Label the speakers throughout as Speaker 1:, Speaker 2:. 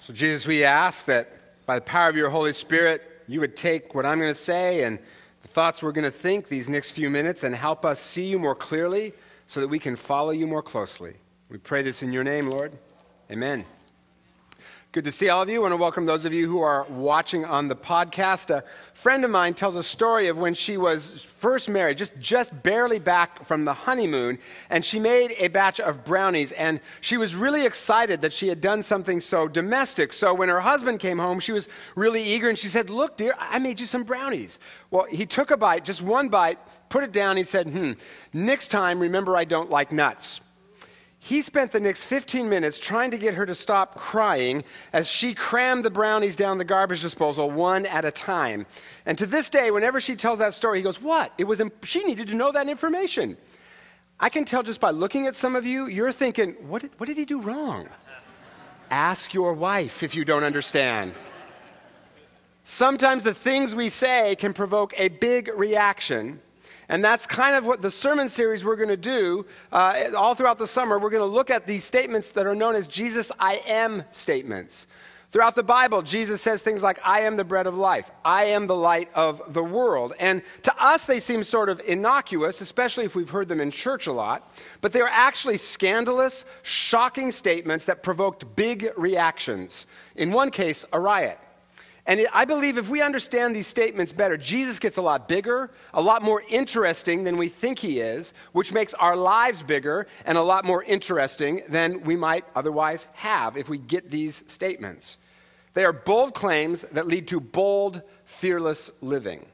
Speaker 1: So, Jesus, we ask that by the power of your Holy Spirit, you would take what I'm going to say and the thoughts we're going to think these next few minutes and help us see you more clearly so that we can follow you more closely. We pray this in your name, Lord. Amen. Good to see all of you. I want to welcome those of you who are watching on the podcast. A friend of mine tells a story of when she was first married, just, just barely back from the honeymoon, and she made a batch of brownies. And she was really excited that she had done something so domestic. So when her husband came home, she was really eager, and she said, Look, dear, I made you some brownies. Well, he took a bite, just one bite, put it down. He said, Hmm, next time, remember I don't like nuts. He spent the next 15 minutes trying to get her to stop crying as she crammed the brownies down the garbage disposal one at a time. And to this day, whenever she tells that story, he goes, What? It was imp- she needed to know that information. I can tell just by looking at some of you, you're thinking, What did, what did he do wrong? Ask your wife if you don't understand. Sometimes the things we say can provoke a big reaction and that's kind of what the sermon series we're going to do uh, all throughout the summer. We're going to look at these statements that are known as Jesus I am statements. Throughout the Bible, Jesus says things like, I am the bread of life. I am the light of the world. And to us, they seem sort of innocuous, especially if we've heard them in church a lot. But they're actually scandalous, shocking statements that provoked big reactions. In one case, a riot. And I believe if we understand these statements better, Jesus gets a lot bigger, a lot more interesting than we think he is, which makes our lives bigger and a lot more interesting than we might otherwise have if we get these statements. They are bold claims that lead to bold, fearless living.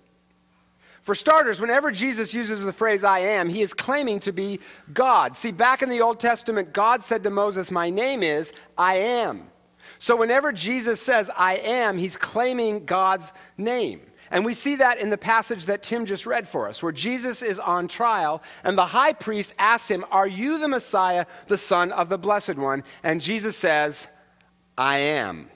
Speaker 1: For starters, whenever Jesus uses the phrase I am, he is claiming to be God. See, back in the Old Testament, God said to Moses, My name is I am. So whenever Jesus says, I am, he's claiming God's name. And we see that in the passage that Tim just read for us, where Jesus is on trial, and the high priest asks him, Are you the Messiah, the Son of the Blessed One? And Jesus says, I am.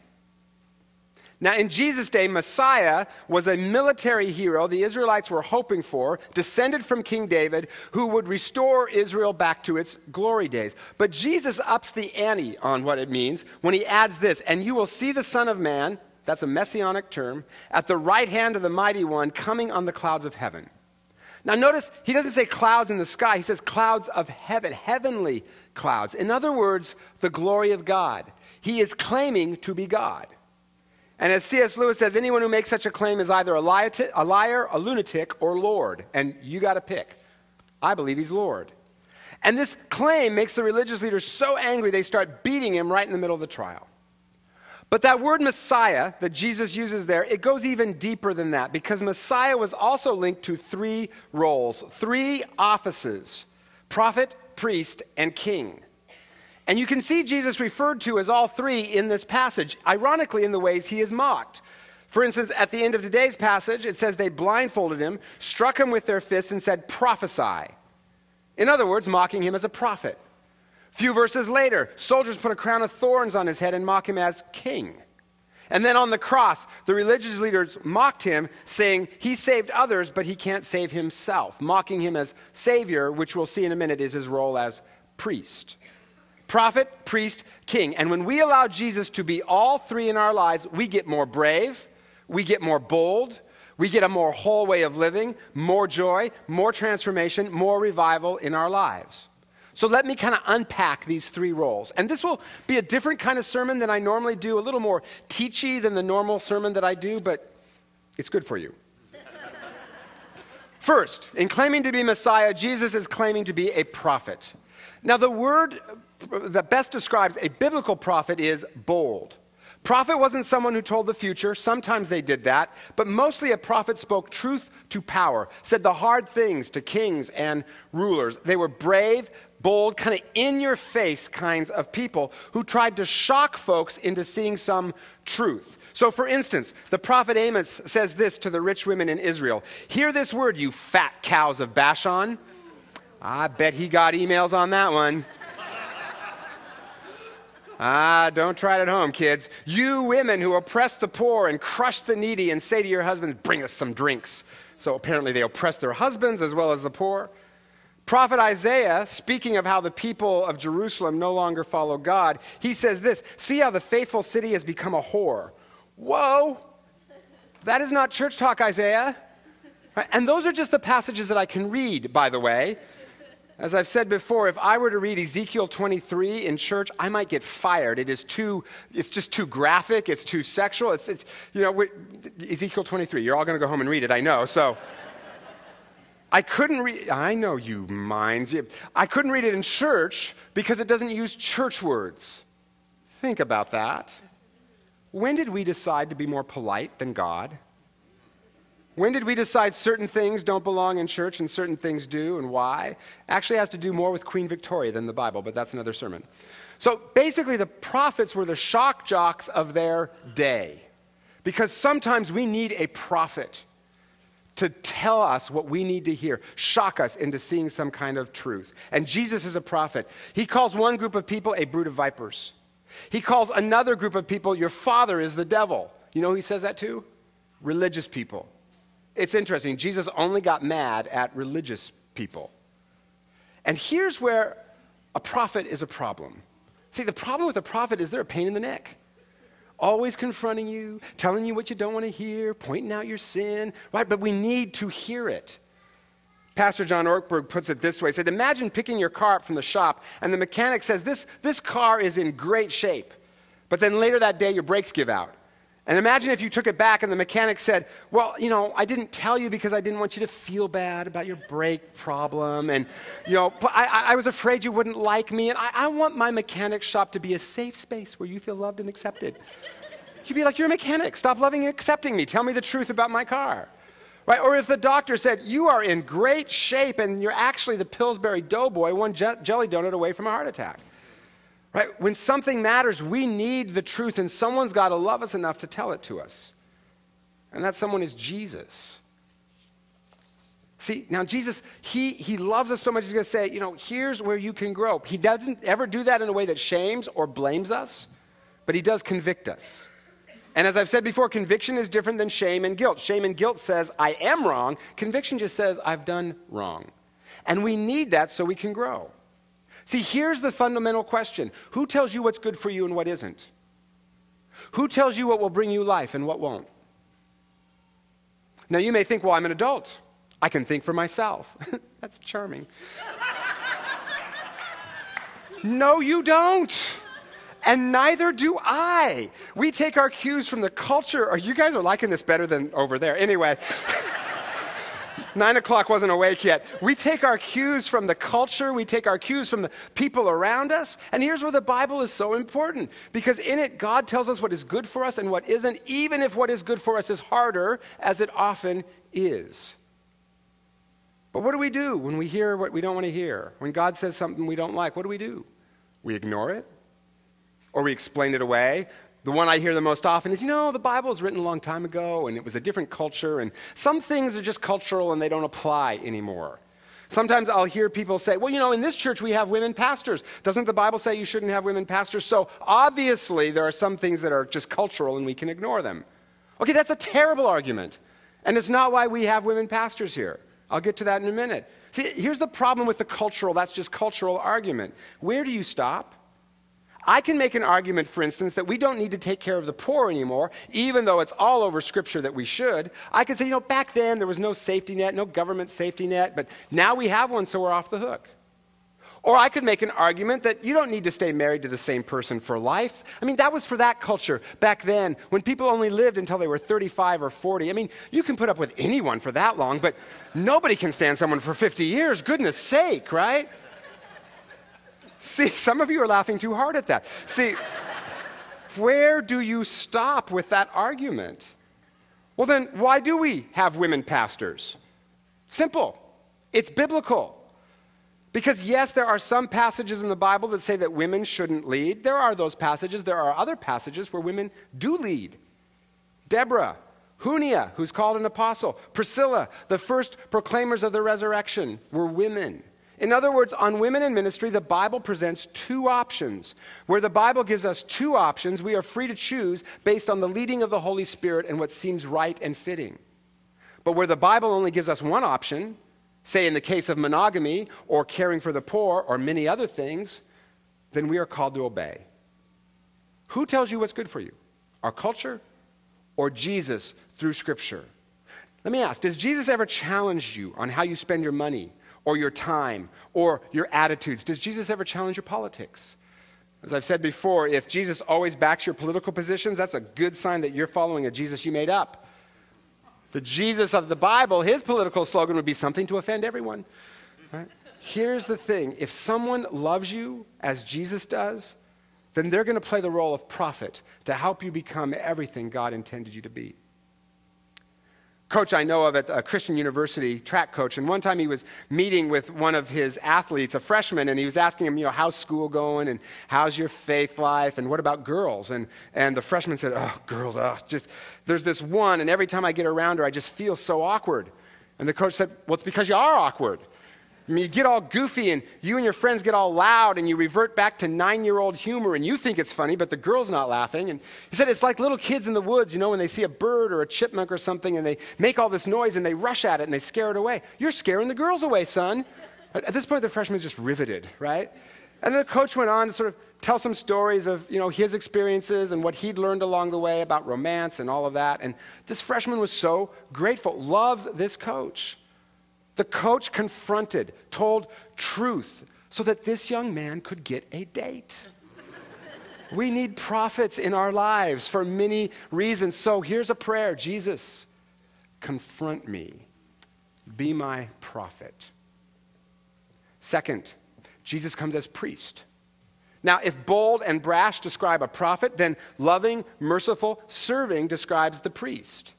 Speaker 1: Now, in Jesus' day, Messiah was a military hero the Israelites were hoping for, descended from King David, who would restore Israel back to its glory days. But Jesus ups the ante on what it means when he adds this And you will see the Son of Man, that's a messianic term, at the right hand of the mighty one coming on the clouds of heaven. Now, notice he doesn't say clouds in the sky, he says clouds of heaven, heavenly clouds. In other words, the glory of God. He is claiming to be God. And as C.S. Lewis says, anyone who makes such a claim is either a liar, a lunatic, or Lord. And you got to pick. I believe he's Lord. And this claim makes the religious leaders so angry they start beating him right in the middle of the trial. But that word Messiah that Jesus uses there, it goes even deeper than that because Messiah was also linked to three roles, three offices prophet, priest, and king. And you can see Jesus referred to as all three in this passage, ironically, in the ways he is mocked. For instance, at the end of today's passage, it says they blindfolded him, struck him with their fists, and said, Prophesy. In other words, mocking him as a prophet. A few verses later, soldiers put a crown of thorns on his head and mock him as king. And then on the cross, the religious leaders mocked him, saying, He saved others, but he can't save himself, mocking him as Savior, which we'll see in a minute is his role as priest prophet, priest, king. And when we allow Jesus to be all three in our lives, we get more brave, we get more bold, we get a more whole way of living, more joy, more transformation, more revival in our lives. So let me kind of unpack these three roles. And this will be a different kind of sermon than I normally do, a little more teachy than the normal sermon that I do, but it's good for you. First, in claiming to be Messiah, Jesus is claiming to be a prophet. Now, the word that best describes a biblical prophet is bold. Prophet wasn't someone who told the future. Sometimes they did that. But mostly a prophet spoke truth to power, said the hard things to kings and rulers. They were brave, bold, kind of in your face kinds of people who tried to shock folks into seeing some truth. So, for instance, the prophet Amos says this to the rich women in Israel Hear this word, you fat cows of Bashan. I bet he got emails on that one. Ah, don't try it at home, kids. You women who oppress the poor and crush the needy and say to your husbands, bring us some drinks. So apparently they oppress their husbands as well as the poor. Prophet Isaiah, speaking of how the people of Jerusalem no longer follow God, he says this See how the faithful city has become a whore. Whoa! That is not church talk, Isaiah. And those are just the passages that I can read, by the way. As I've said before, if I were to read Ezekiel 23 in church, I might get fired. It is too, it's just too graphic, it's too sexual. It's, it's you know, Ezekiel 23, you're all going to go home and read it, I know. So I couldn't read, I know you minds. I couldn't read it in church because it doesn't use church words. Think about that. When did we decide to be more polite than God? When did we decide certain things don't belong in church and certain things do, and why? Actually, has to do more with Queen Victoria than the Bible, but that's another sermon. So basically, the prophets were the shock jocks of their day. Because sometimes we need a prophet to tell us what we need to hear, shock us into seeing some kind of truth. And Jesus is a prophet. He calls one group of people a brood of vipers. He calls another group of people, your father is the devil. You know who he says that to? Religious people. It's interesting. Jesus only got mad at religious people. And here's where a prophet is a problem. See, the problem with a prophet is they're a pain in the neck always confronting you, telling you what you don't want to hear, pointing out your sin, right? But we need to hear it. Pastor John Ortberg puts it this way. He said, Imagine picking your car up from the shop, and the mechanic says, this, this car is in great shape. But then later that day, your brakes give out. And imagine if you took it back and the mechanic said, Well, you know, I didn't tell you because I didn't want you to feel bad about your brake problem. And, you know, I, I was afraid you wouldn't like me. And I, I want my mechanic shop to be a safe space where you feel loved and accepted. You'd be like, You're a mechanic. Stop loving and accepting me. Tell me the truth about my car. Right? Or if the doctor said, You are in great shape and you're actually the Pillsbury Doughboy, one je- jelly donut away from a heart attack. Right? When something matters, we need the truth, and someone's got to love us enough to tell it to us. And that someone is Jesus. See, now Jesus, he, he loves us so much, he's going to say, you know, here's where you can grow. He doesn't ever do that in a way that shames or blames us, but he does convict us. And as I've said before, conviction is different than shame and guilt. Shame and guilt says, I am wrong. Conviction just says, I've done wrong. And we need that so we can grow. See, here's the fundamental question Who tells you what's good for you and what isn't? Who tells you what will bring you life and what won't? Now, you may think, well, I'm an adult. I can think for myself. That's charming. no, you don't and neither do I. We take our cues from the culture. Or you guys are liking this better than over there. Anyway. Nine o'clock wasn't awake yet. We take our cues from the culture, we take our cues from the people around us. And here's where the Bible is so important because in it, God tells us what is good for us and what isn't, even if what is good for us is harder, as it often is. But what do we do when we hear what we don't want to hear? When God says something we don't like, what do we do? We ignore it? or we explain it away. The one I hear the most often is, you know, the Bible was written a long time ago and it was a different culture, and some things are just cultural and they don't apply anymore. Sometimes I'll hear people say, well, you know, in this church we have women pastors. Doesn't the Bible say you shouldn't have women pastors? So obviously there are some things that are just cultural and we can ignore them. Okay, that's a terrible argument. And it's not why we have women pastors here. I'll get to that in a minute. See, here's the problem with the cultural, that's just cultural argument. Where do you stop? I can make an argument, for instance, that we don't need to take care of the poor anymore, even though it's all over Scripture that we should. I could say, you know, back then there was no safety net, no government safety net, but now we have one, so we're off the hook. Or I could make an argument that you don't need to stay married to the same person for life. I mean, that was for that culture back then when people only lived until they were 35 or 40. I mean, you can put up with anyone for that long, but nobody can stand someone for 50 years. Goodness sake, right? See, some of you are laughing too hard at that. See, where do you stop with that argument? Well, then, why do we have women pastors? Simple. It's biblical. Because, yes, there are some passages in the Bible that say that women shouldn't lead. There are those passages. There are other passages where women do lead. Deborah, Junia, who's called an apostle, Priscilla, the first proclaimers of the resurrection, were women. In other words, on women in ministry, the Bible presents two options. Where the Bible gives us two options, we are free to choose based on the leading of the Holy Spirit and what seems right and fitting. But where the Bible only gives us one option, say in the case of monogamy or caring for the poor or many other things, then we are called to obey. Who tells you what's good for you? Our culture or Jesus through Scripture? Let me ask Does Jesus ever challenge you on how you spend your money or your time or your attitudes? Does Jesus ever challenge your politics? As I've said before, if Jesus always backs your political positions, that's a good sign that you're following a Jesus you made up. The Jesus of the Bible, his political slogan would be something to offend everyone. Right? Here's the thing if someone loves you as Jesus does, then they're going to play the role of prophet to help you become everything God intended you to be coach I know of at a Christian university, track coach, and one time he was meeting with one of his athletes, a freshman, and he was asking him, you know, how's school going and how's your faith life and what about girls? And, and the freshman said, oh, girls, oh, just, there's this one, and every time I get around her, I just feel so awkward. And the coach said, well, it's because you are awkward. You get all goofy and you and your friends get all loud and you revert back to nine year old humor and you think it's funny, but the girl's not laughing. And he said it's like little kids in the woods, you know, when they see a bird or a chipmunk or something and they make all this noise and they rush at it and they scare it away. You're scaring the girls away, son. At this point, the freshman's just riveted, right? And the coach went on to sort of tell some stories of you know, his experiences and what he'd learned along the way about romance and all of that. And this freshman was so grateful, loves this coach. The coach confronted, told truth, so that this young man could get a date. we need prophets in our lives for many reasons. So here's a prayer Jesus, confront me, be my prophet. Second, Jesus comes as priest. Now, if bold and brash describe a prophet, then loving, merciful, serving describes the priest.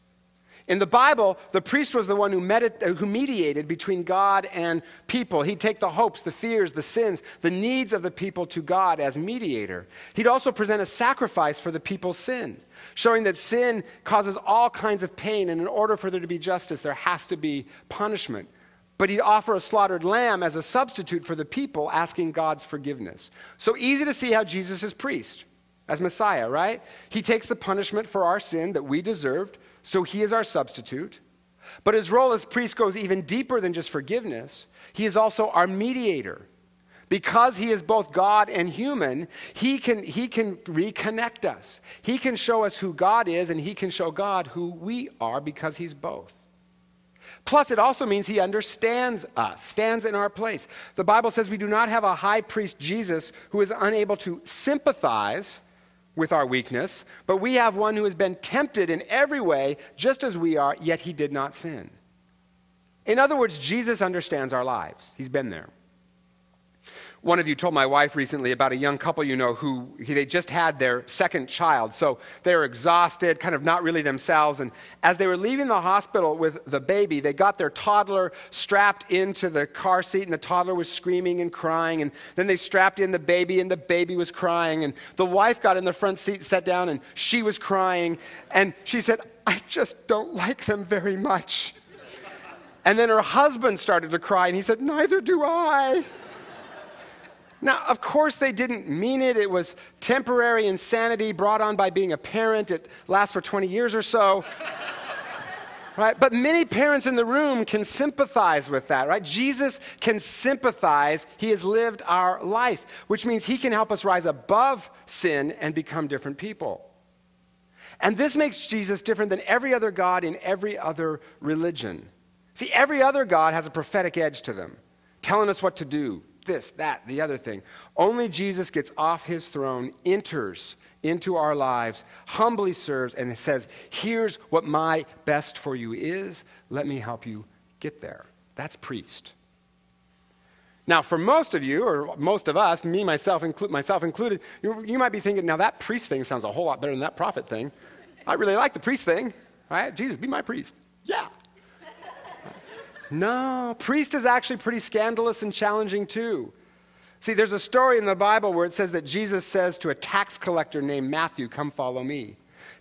Speaker 1: In the Bible, the priest was the one who, medit- uh, who mediated between God and people. He'd take the hopes, the fears, the sins, the needs of the people to God as mediator. He'd also present a sacrifice for the people's sin, showing that sin causes all kinds of pain, and in order for there to be justice, there has to be punishment. But he'd offer a slaughtered lamb as a substitute for the people, asking God's forgiveness. So easy to see how Jesus is priest as Messiah, right? He takes the punishment for our sin that we deserved so he is our substitute. But his role as priest goes even deeper than just forgiveness. He is also our mediator. Because he is both God and human, he can, he can reconnect us. He can show us who God is, and he can show God who we are because he's both. Plus, it also means he understands us, stands in our place. The Bible says we do not have a high priest, Jesus, who is unable to sympathize with our weakness, but we have one who has been tempted in every way, just as we are, yet he did not sin. In other words, Jesus understands our lives. He's been there. One of you told my wife recently about a young couple you know who they just had their second child. So they were exhausted, kind of not really themselves. And as they were leaving the hospital with the baby, they got their toddler strapped into the car seat, and the toddler was screaming and crying. And then they strapped in the baby, and the baby was crying. And the wife got in the front seat, sat down, and she was crying. And she said, I just don't like them very much. And then her husband started to cry, and he said, Neither do I. Now, of course, they didn't mean it. It was temporary insanity brought on by being a parent. It lasts for 20 years or so. right? But many parents in the room can sympathize with that, right? Jesus can sympathize. He has lived our life, which means he can help us rise above sin and become different people. And this makes Jesus different than every other God in every other religion. See, every other God has a prophetic edge to them, telling us what to do, this, that, the other thing. Only Jesus gets off his throne, enters into our lives, humbly serves, and says, Here's what my best for you is. Let me help you get there. That's priest. Now, for most of you, or most of us, me, myself, inclu- myself included, you, you might be thinking, now that priest thing sounds a whole lot better than that prophet thing. I really like the priest thing, right? Jesus, be my priest. Yeah. No, priest is actually pretty scandalous and challenging too. See, there's a story in the Bible where it says that Jesus says to a tax collector named Matthew, Come follow me.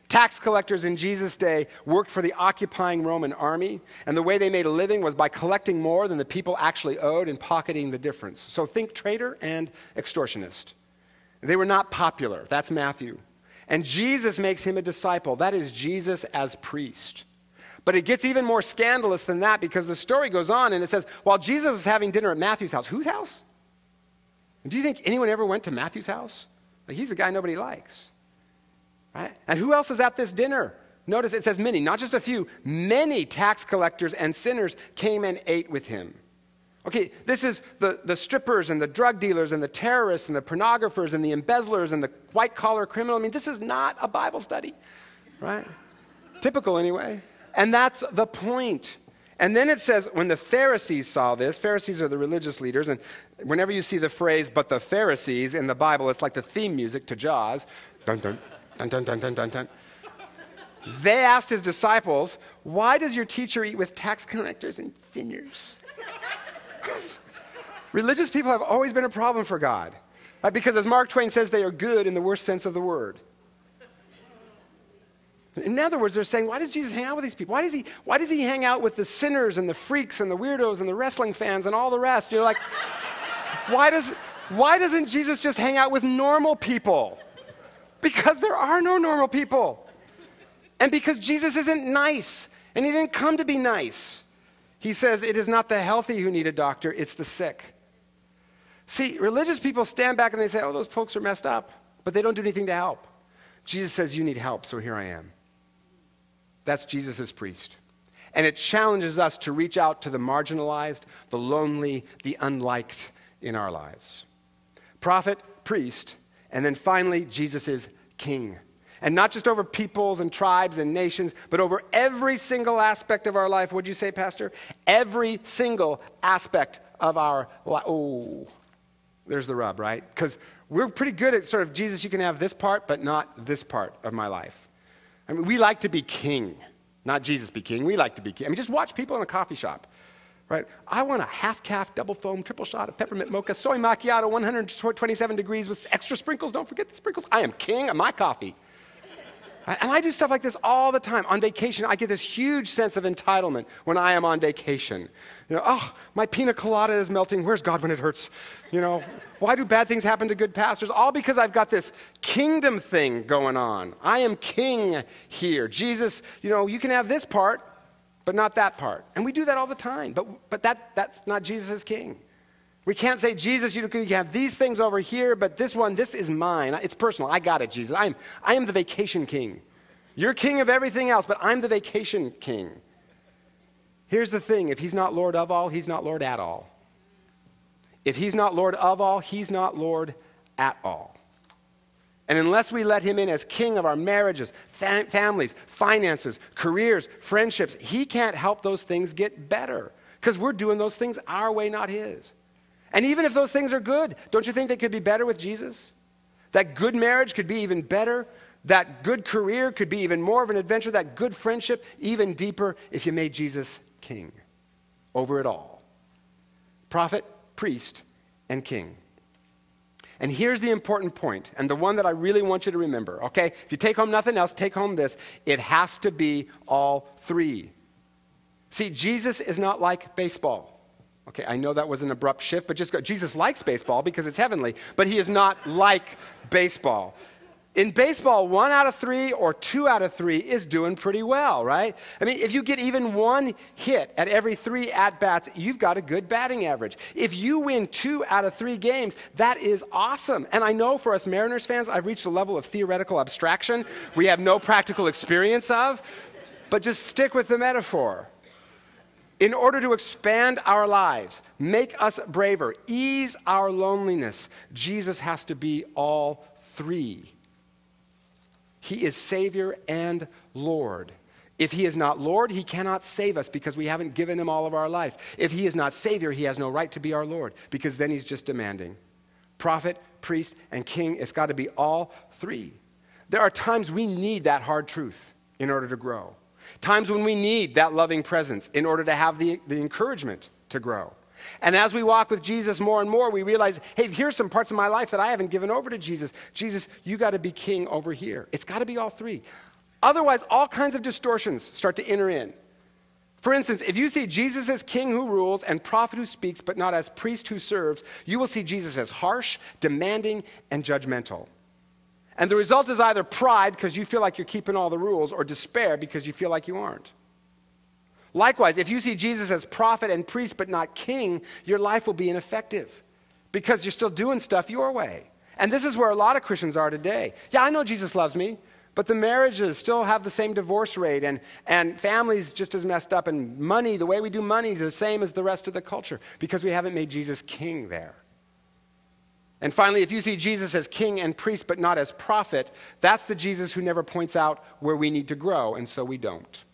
Speaker 1: Tax collectors in Jesus' day worked for the occupying Roman army, and the way they made a living was by collecting more than the people actually owed and pocketing the difference. So think traitor and extortionist. They were not popular. That's Matthew. And Jesus makes him a disciple. That is Jesus as priest. But it gets even more scandalous than that because the story goes on and it says, while Jesus was having dinner at Matthew's house, whose house? Do you think anyone ever went to Matthew's house? Like, he's the guy nobody likes. Right? And who else is at this dinner? Notice it says many, not just a few. Many tax collectors and sinners came and ate with him. Okay, this is the, the strippers and the drug dealers and the terrorists and the pornographers and the embezzlers and the white collar criminal. I mean, this is not a Bible study, right? Typical anyway. And that's the point. And then it says, when the Pharisees saw this, Pharisees are the religious leaders, and whenever you see the phrase, but the Pharisees in the Bible, it's like the theme music to Jaws. Dun, dun, dun, dun, dun, dun, dun, dun. They asked his disciples, Why does your teacher eat with tax collectors and sinners? Religious people have always been a problem for God. Right? Because as Mark Twain says, they are good in the worst sense of the word. In other words, they're saying, why does Jesus hang out with these people? Why does he, why does he hang out with the sinners and the freaks and the weirdos and the wrestling fans and all the rest? You're like, why, does, why doesn't Jesus just hang out with normal people? Because there are no normal people. And because Jesus isn't nice, and he didn't come to be nice. He says, It is not the healthy who need a doctor, it's the sick. See, religious people stand back and they say, Oh, those folks are messed up, but they don't do anything to help. Jesus says, You need help, so here I am. That's Jesus' priest. And it challenges us to reach out to the marginalized, the lonely, the unliked in our lives. Prophet, priest, and then finally, Jesus is king. And not just over peoples and tribes and nations, but over every single aspect of our life. Would you say, Pastor? Every single aspect of our life. Oh, there's the rub, right? Because we're pretty good at sort of, Jesus, you can have this part, but not this part of my life. I mean, we like to be king, not Jesus be king. We like to be king. I mean, just watch people in a coffee shop right? I want a half caf, double foam, triple shot of peppermint mocha, soy macchiato, 127 degrees with extra sprinkles. Don't forget the sprinkles. I am king of my coffee. And I do stuff like this all the time. On vacation, I get this huge sense of entitlement when I am on vacation. You know, oh, my pina colada is melting. Where's God when it hurts? You know, why do bad things happen to good pastors? All because I've got this kingdom thing going on. I am king here. Jesus, you know, you can have this part, but not that part. And we do that all the time. But, but that, that's not Jesus as king. We can't say, Jesus, you can have these things over here, but this one, this is mine. It's personal. I got it, Jesus. I'm, I am the vacation king. You're king of everything else, but I'm the vacation king. Here's the thing if he's not Lord of all, he's not Lord at all. If he's not Lord of all, he's not Lord at all. And unless we let him in as king of our marriages, fam- families, finances, careers, friendships, he can't help those things get better because we're doing those things our way, not his. And even if those things are good, don't you think they could be better with Jesus? That good marriage could be even better. That good career could be even more of an adventure. That good friendship, even deeper if you made Jesus king over it all. Prophet, priest, and king. And here's the important point, and the one that I really want you to remember, okay? If you take home nothing else, take home this. It has to be all three. See, Jesus is not like baseball. Okay, I know that was an abrupt shift, but just go. Jesus likes baseball because it's heavenly, but he is not like baseball. In baseball, one out of three or two out of three is doing pretty well, right? I mean, if you get even one hit at every three at bats, you've got a good batting average. If you win two out of three games, that is awesome. And I know for us Mariners fans, I've reached a level of theoretical abstraction we have no practical experience of, but just stick with the metaphor in order to expand our lives, make us braver, ease our loneliness, Jesus has to be all three. He is Savior and Lord. If He is not Lord, He cannot save us because we haven't given Him all of our life. If He is not Savior, He has no right to be our Lord because then He's just demanding. Prophet, priest, and king, it's got to be all three. There are times we need that hard truth in order to grow. Times when we need that loving presence in order to have the, the encouragement to grow. And as we walk with Jesus more and more, we realize, hey, here's some parts of my life that I haven't given over to Jesus. Jesus, you got to be king over here. It's got to be all three. Otherwise, all kinds of distortions start to enter in. For instance, if you see Jesus as king who rules and prophet who speaks, but not as priest who serves, you will see Jesus as harsh, demanding, and judgmental. And the result is either pride because you feel like you're keeping all the rules or despair because you feel like you aren't. Likewise, if you see Jesus as prophet and priest but not king, your life will be ineffective because you're still doing stuff your way. And this is where a lot of Christians are today. Yeah, I know Jesus loves me, but the marriages still have the same divorce rate, and, and families just as messed up, and money, the way we do money, is the same as the rest of the culture because we haven't made Jesus king there. And finally, if you see Jesus as king and priest but not as prophet, that's the Jesus who never points out where we need to grow, and so we don't.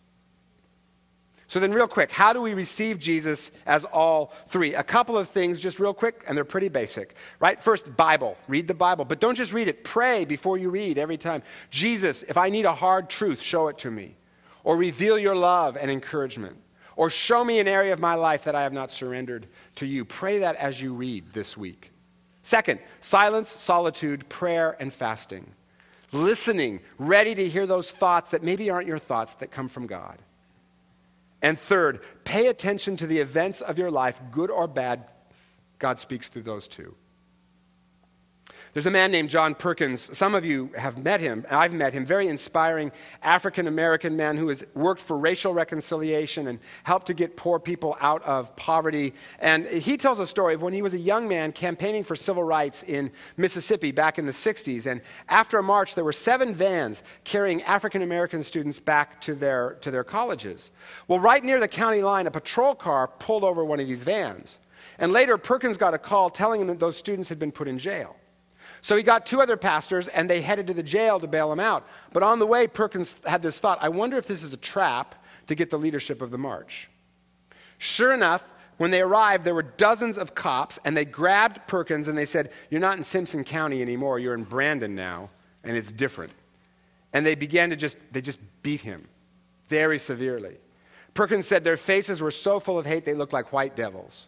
Speaker 1: So, then, real quick, how do we receive Jesus as all three? A couple of things, just real quick, and they're pretty basic, right? First, Bible. Read the Bible, but don't just read it. Pray before you read every time. Jesus, if I need a hard truth, show it to me. Or reveal your love and encouragement. Or show me an area of my life that I have not surrendered to you. Pray that as you read this week. Second, silence, solitude, prayer, and fasting. Listening, ready to hear those thoughts that maybe aren't your thoughts that come from God. And third, pay attention to the events of your life, good or bad. God speaks through those too. There's a man named John Perkins. Some of you have met him. I've met him. Very inspiring African American man who has worked for racial reconciliation and helped to get poor people out of poverty. And he tells a story of when he was a young man campaigning for civil rights in Mississippi back in the 60s. And after a march, there were seven vans carrying African American students back to their, to their colleges. Well, right near the county line, a patrol car pulled over one of these vans. And later, Perkins got a call telling him that those students had been put in jail. So he got two other pastors, and they headed to the jail to bail him out. But on the way, Perkins had this thought I wonder if this is a trap to get the leadership of the march. Sure enough, when they arrived, there were dozens of cops, and they grabbed Perkins and they said, You're not in Simpson County anymore, you're in Brandon now, and it's different. And they began to just, they just beat him very severely. Perkins said their faces were so full of hate they looked like white devils.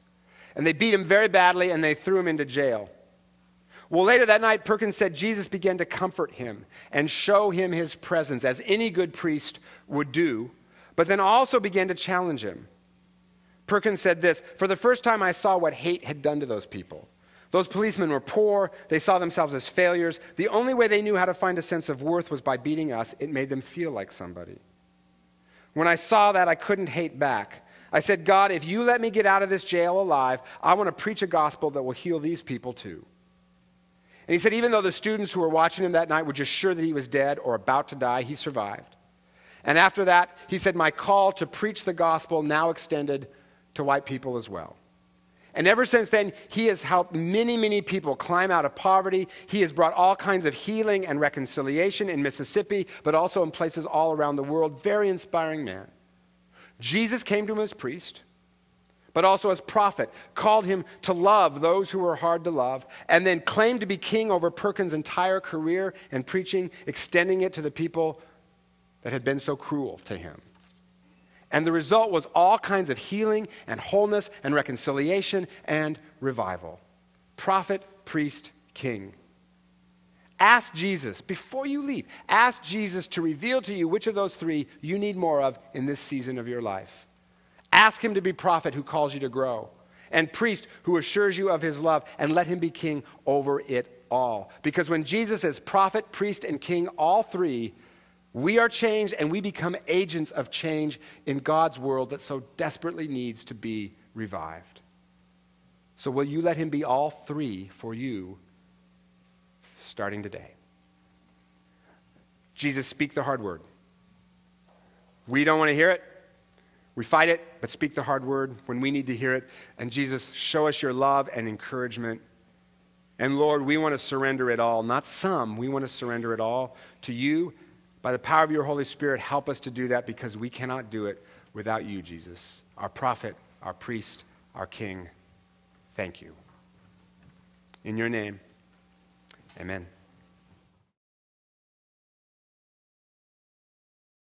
Speaker 1: And they beat him very badly and they threw him into jail. Well, later that night, Perkins said Jesus began to comfort him and show him his presence, as any good priest would do, but then also began to challenge him. Perkins said this For the first time, I saw what hate had done to those people. Those policemen were poor. They saw themselves as failures. The only way they knew how to find a sense of worth was by beating us. It made them feel like somebody. When I saw that, I couldn't hate back. I said, God, if you let me get out of this jail alive, I want to preach a gospel that will heal these people too. And he said, even though the students who were watching him that night were just sure that he was dead or about to die, he survived. And after that, he said, My call to preach the gospel now extended to white people as well. And ever since then, he has helped many, many people climb out of poverty. He has brought all kinds of healing and reconciliation in Mississippi, but also in places all around the world. Very inspiring man. Jesus came to him as priest but also as prophet, called him to love those who were hard to love, and then claimed to be king over Perkins' entire career and preaching, extending it to the people that had been so cruel to him. And the result was all kinds of healing and wholeness and reconciliation and revival. Prophet, priest, king. Ask Jesus, before you leave, ask Jesus to reveal to you which of those three you need more of in this season of your life. Ask him to be prophet who calls you to grow, and priest who assures you of his love, and let him be king over it all. Because when Jesus is prophet, priest, and king, all three, we are changed and we become agents of change in God's world that so desperately needs to be revived. So, will you let him be all three for you starting today? Jesus, speak the hard word. We don't want to hear it. We fight it, but speak the hard word when we need to hear it. And Jesus, show us your love and encouragement. And Lord, we want to surrender it all, not some. We want to surrender it all to you. By the power of your Holy Spirit, help us to do that because we cannot do it without you, Jesus, our prophet, our priest, our king. Thank you. In your name, amen.